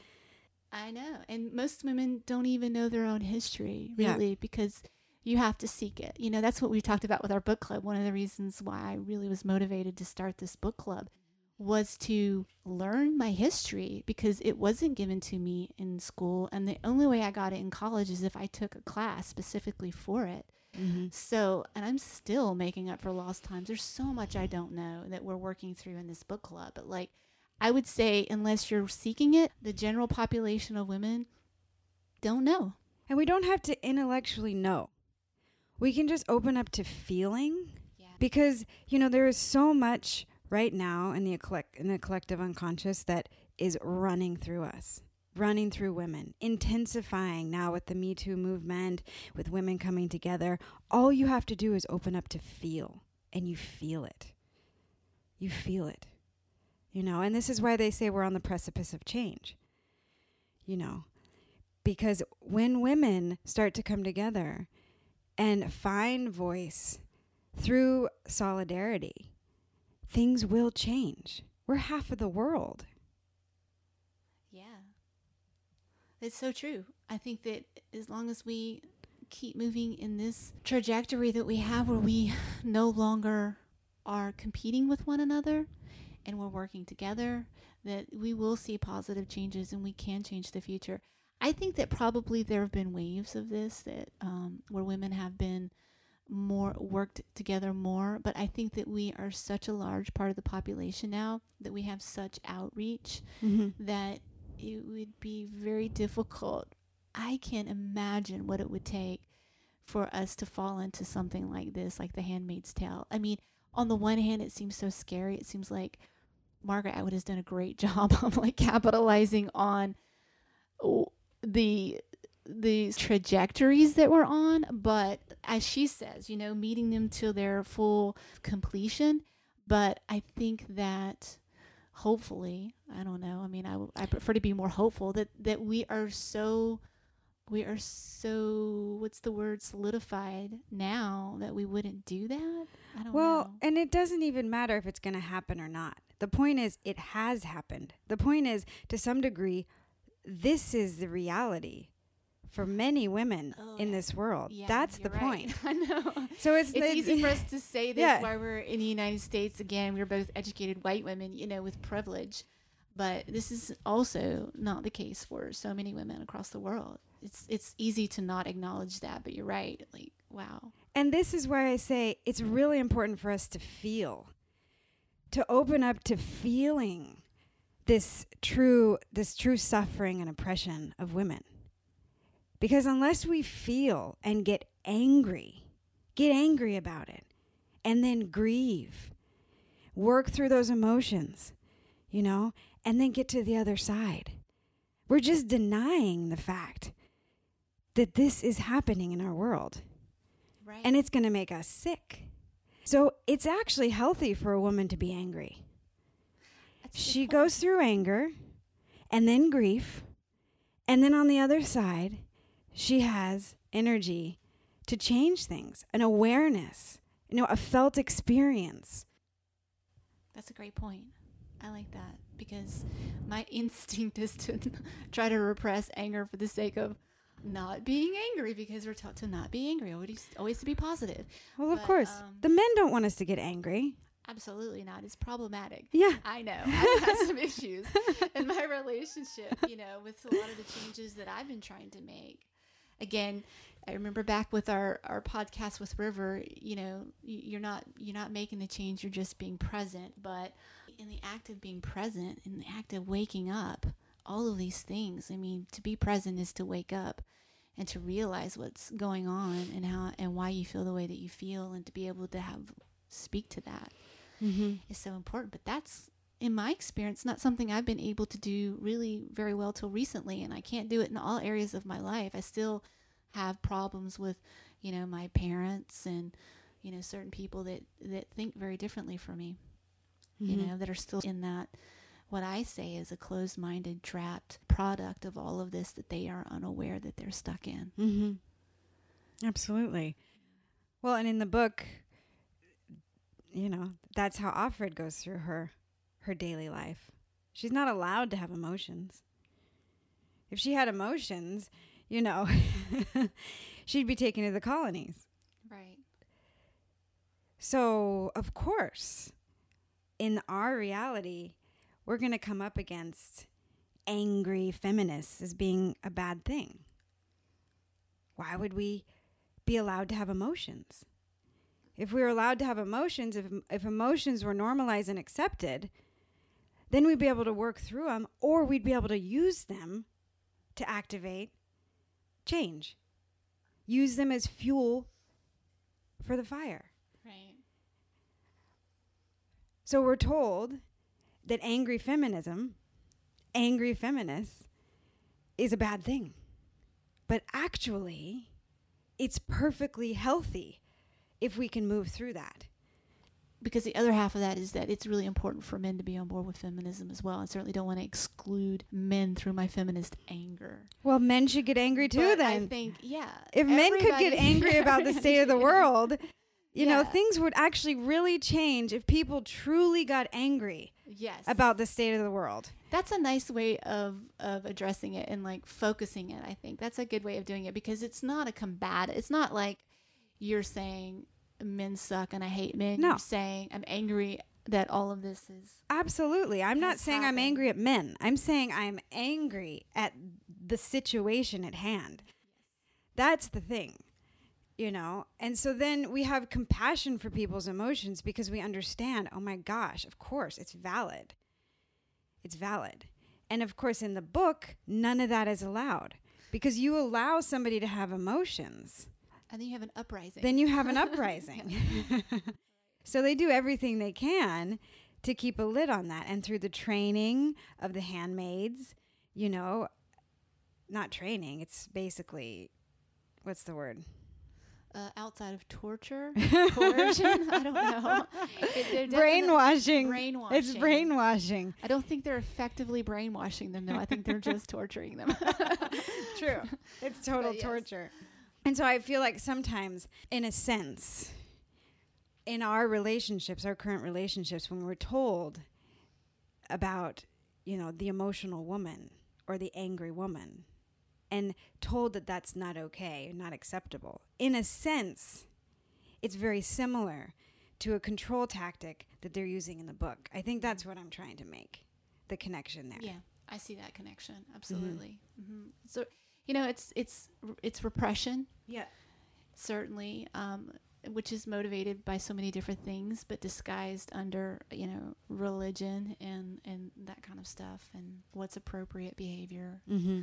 I know. And most women don't even know their own history,
Yeah.
really, because you have to seek it. You know, that's what we talked about with our book club. One of the reasons why I really was motivated to start this book club was to learn my history because it wasn't given to me in school. And the only way I got it in college is if I took a class specifically for it.
Mm-hmm.
So, and I'm still making up for lost times. There's so much I don't know that we're working through in this book club. But like, I would say, unless you're seeking it, the general population of women don't know.
And we don't have to intellectually know. We can just open up to feeling
Yeah.
because you know there is so much right now in the collect in the collective unconscious that is running through us running through women intensifying now with the me too movement with women coming together all you have to do is open up to feel and you feel it you feel it you know and this is why they say we're on the precipice of change you know because when women start to come together and find voice through solidarity, things will change. We're half of the world.
Yeah. It's so true. I think that as long as we keep moving in this trajectory that we have where we no longer are competing with one another and we're working together, that we will see positive changes and we can change the future. I think that probably there have been waves of this that um, where women have been more worked together more, but I think that we are such a large part of the population now that we have such outreach that it would be very difficult. I can't imagine what it would take for us to fall into something like this, like The Handmaid's Tale. I mean, on the one hand, it seems so scary. It seems like Margaret Atwood has done a great <laughs> job of like capitalizing on the the trajectories that we're on, but as she says, you know, meeting them to their full completion. But I think that hopefully, I don't know. I mean, I, w- I prefer to be more hopeful that that we are so we are so what's the word solidified now that we wouldn't do that. I don't
Well,
know.
and it doesn't even matter if it's going to happen or not. The point is, it has happened. The point is, to some degree, this is the reality for many women
Oh,
in this world.
Yeah,
That's the point.
right. <laughs> I know.
So it's,
It's easy for us <laughs> to say this
Yeah.
while we're in the United States. Again, we're both educated white women, you know, with privilege. But this is also not the case for so many women across the world. It's it's easy to not acknowledge that, but you're right. Like, wow.
And this is why I say it's really important for us to feel, to open up to feeling this true this true suffering and oppression of women. Because unless we feel and get angry, get angry about it, and then grieve, work through those emotions, you know, and then get to the other side. We're just denying the fact that this is happening in our world
Right.
and it's going to make us sick. So it's actually healthy for a woman to be angry.
That's a good
She goes through anger and then grief. And then on the other side, she has energy to change things, an awareness, you know, a felt experience.
That's a great point. I like that because my <laughs> instinct is to <laughs> try to repress anger for the sake of not being angry because we're taught to not be angry, always always to be positive.
Well, of
But,
course,
um,
the men don't want us to get angry.
Absolutely not. It's problematic.
Yeah.
I know. I've had some <laughs> issues in my relationship, you know, with a lot of the changes that I've been trying to make. Again, I remember back with our, our podcast with River, you know, you're not you're not making the change, you're just being present. But in the act of being present, in the act of waking up, all of these things, I mean, to be present is to wake up and to realize what's going on and how and why you feel the way that you feel and to be able to have speak to that
Mm-hmm.
is so important. But that's, in my experience, not something I've been able to do really very well till recently. And I can't do it in all areas of my life. I still have problems with, you know, my parents and, you know, certain people that, that think very differently from me, you
Mhm.
know, that are still in that, what I say is a closed minded, trapped product of all of this that they are unaware that they're stuck in.
Mm-hmm. Absolutely. Well, and in the book, you know, that's how Offred goes through her her daily life. She's not allowed to have emotions. If she had emotions, you know, <laughs> she'd be taken to the colonies.
Right.
So, of course, in our reality, we're going to come up against angry feminists as being a bad thing. Why would we be allowed to have emotions? If we were allowed to have emotions, if, if emotions were normalized and accepted, then we'd be able to work through them or we'd be able to use them to activate change. Use them as fuel for the fire.
Right.
So we're told that angry feminism, angry feminists, is a bad thing. But actually, it's perfectly healthy if we can move through that.
because the other half of that is that it's really important for men to be on board with feminism as well. I certainly don't want to exclude men through my feminist anger.
Well, men should get angry too
But
then.
I think, yeah.
if men could get angry <laughs> about the state of the world, <laughs> you know, things would actually really change if people truly got angry
yes,
about the state of the world.
that's a nice way of of addressing it and like focusing it. I think that's a good way of doing it because it's not a combat. It's not like you're saying men suck and I hate men.
No.
You're saying I'm angry that all of this is
Absolutely. I'm not saying I'm angry at men. I'm saying I'm angry at the situation at hand. That's the thing, you know? And so then we have compassion for people's emotions because we understand, oh my gosh, of course, it's valid. It's valid. And of course, in the book, none of that is allowed because you allow somebody to have emotions
and then you have an uprising.
then you have an <laughs> uprising. <laughs> so they do everything they can to keep a lid on that. And through the training of the handmaids, you know, not training. It's basically what's the word?
Uh, outside of torture, <laughs> coercion, I don't know. It,
brainwashing.
Brainwashing.
It's brainwashing.
I don't think they're effectively brainwashing them, though. I think they're just torturing them.
True. It's total
yes.
torture. And so I feel like sometimes, in a sense, in our relationships, our current relationships, when we're told about, you know, the emotional woman or the angry woman and told that that's not okay, not acceptable, in a sense, it's very similar to a control tactic that they're using in the book. I think that's what I'm trying to make the connection there.
Yeah, I see that connection. Absolutely. hmm So, you know, it's it's it's repression,
Yeah.
certainly, um, which is motivated by so many different things, but disguised under you know religion and and that kind of stuff, and what's appropriate behavior,
Mm-hmm.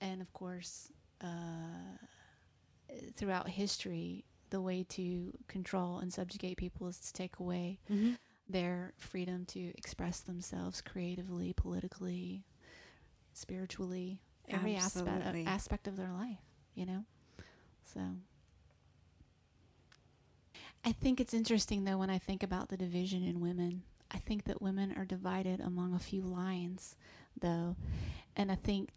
and of course, uh, throughout history, the way to control and subjugate people is to take away
Mm-hmm.
their freedom to express themselves creatively, politically, spiritually, every aspect of, aspect of their life, you know? So I think it's interesting though when I think about the division in women. I think that women are divided among a few lines though, and I think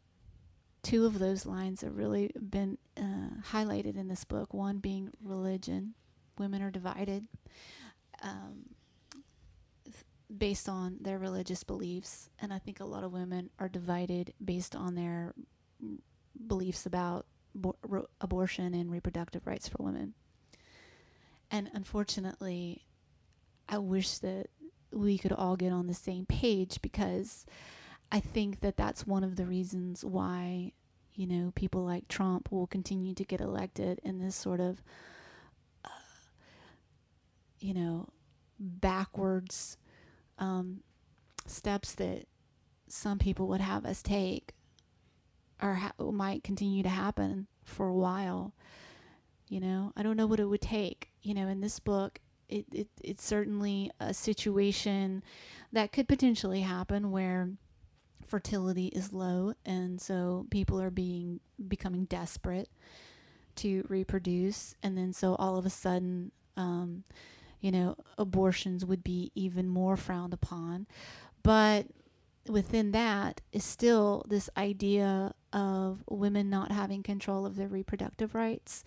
two of those lines have really been uh, highlighted in this book. One being religion. Women are divided um, based on their religious beliefs, and I think a lot of women are divided based on their beliefs about bo- abortion and reproductive rights for women. And unfortunately, I wish that we could all get on the same page because I think that that's one of the reasons why, you know, people like Trump will continue to get elected in this sort of, uh, you know, backwards um, steps that some people would have us take or ha- might continue to happen for a while. You know, I don't know what it would take. You know, in this book, it, it it's certainly a situation that could potentially happen where fertility is low and so people are being becoming desperate to reproduce and then so all of a sudden um, you know abortions would be even more frowned upon. But within that is still this idea of women not having control of their reproductive rights.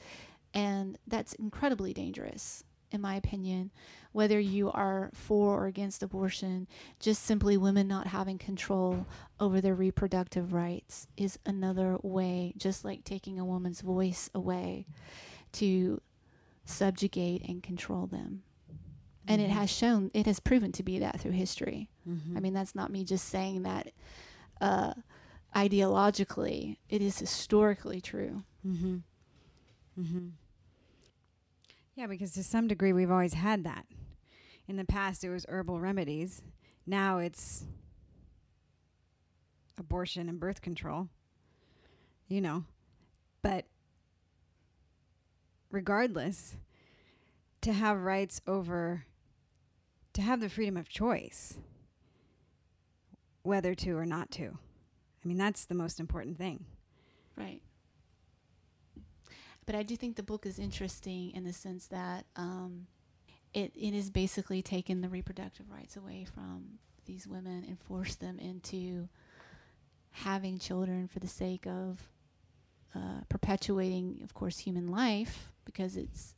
And that's incredibly dangerous in my opinion whether you are for or against abortion. Just simply women not having control over their reproductive rights is another way just like taking a woman's voice away to subjugate and control them and it has shown it has proven to be that through history
Mm-hmm.
i mean that's not me just saying that uh, ideologically it is historically true
Mm-hmm. Mm-hmm. Yeah, because to some degree we've always had that. In the past, it was herbal remedies. Now it's abortion and birth control. You know, but regardless, to have rights over, to have the freedom of choice, whether to or not to. I mean, that's the most important thing.
Right. But I do think the book is interesting in the sense that um, it it is basically taken the reproductive rights away from these women and forced them into having children for the sake of uh, perpetuating, of course, human life because it's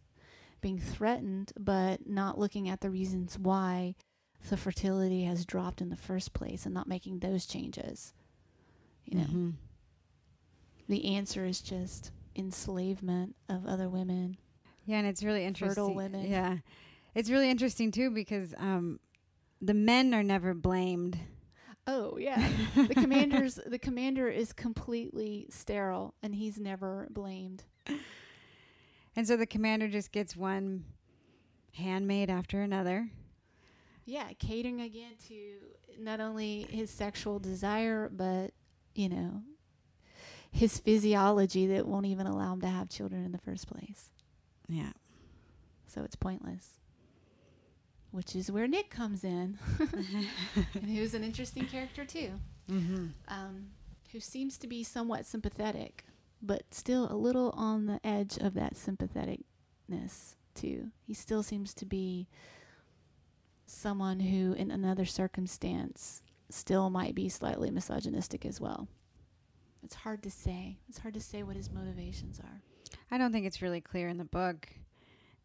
being threatened, but not looking at the reasons why the fertility has dropped in the first place and not making those changes. You know
Mhm.
the answer is just enslavement of other women.
Yeah, and it's really interesting.
Fertile women.
Yeah, it's really interesting too because um, the men are never blamed.
Oh yeah, <laughs> the commander's the commander is completely sterile, and he's never blamed.
And so the commander just gets one handmaid after another.
Yeah, catering again to not only his sexual desire, but you know, his physiology that won't even allow him to have children in the first place.
Yeah.
So it's pointless. Which is where Nick comes in, <laughs> and who's an interesting character too.
Mm-hmm.
Um, who seems to be somewhat sympathetic, but still a little on the edge of that sympatheticness, too. He still seems to be someone who, in another circumstance, still might be slightly misogynistic as well. It's hard to say. It's hard to say what his motivations are.
I don't think it's really clear in the book.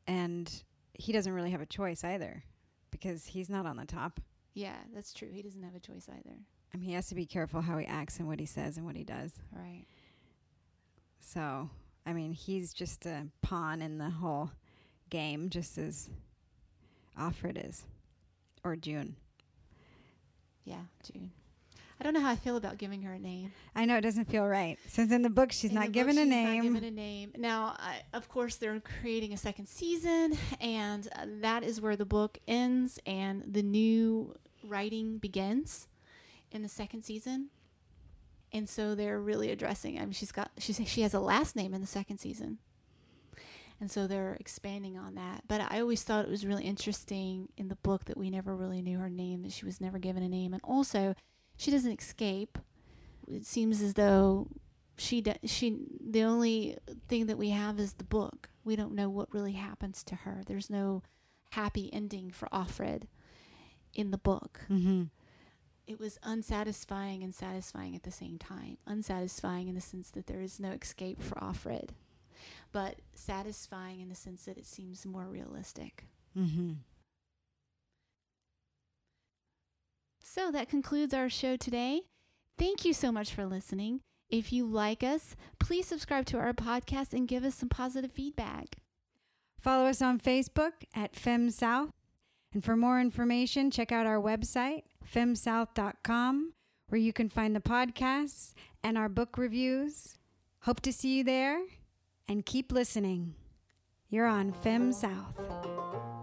And he doesn't really have a choice either because he's not on the top.
Yeah, that's true. He doesn't have a choice either.
I mean, he has to be careful how he acts and what he says and what he does.
Right.
So, I mean, he's just a pawn in the whole game, just as Offred is, or June.
Yeah, June. I don't know how I feel about giving her a name.
I know it doesn't feel right since in the book she's
In
not
the book,
given a name.
Not given a name. Now, I, of course, they're creating a second season, and uh, that is where the book ends and the new writing begins in the second season. And so they're really addressing. I mean, she's got she's she has a last name in the second season, and so they're expanding on that. But I always thought it was really interesting in the book that we never really knew her name, that she was never given a name, and also she doesn't escape. It seems as though she do, she the only thing that we have is the book. We don't know what really happens to her. There's no happy ending for Offred in the book.
mm-hmm.
It was unsatisfying and satisfying at the same time. Unsatisfying in the sense that there is no escape for Offred, but satisfying in the sense that it seems more realistic.
Mm-hmm.
So that concludes our show today. Thank you so much for listening. If you like us, please subscribe to our podcast and give us some positive feedback.
Follow us on Facebook at FemSouth. And for more information, check out our website, femsouth.com, where you can find the podcasts and our book reviews. Hope to see you there and keep listening. You're on Fem South.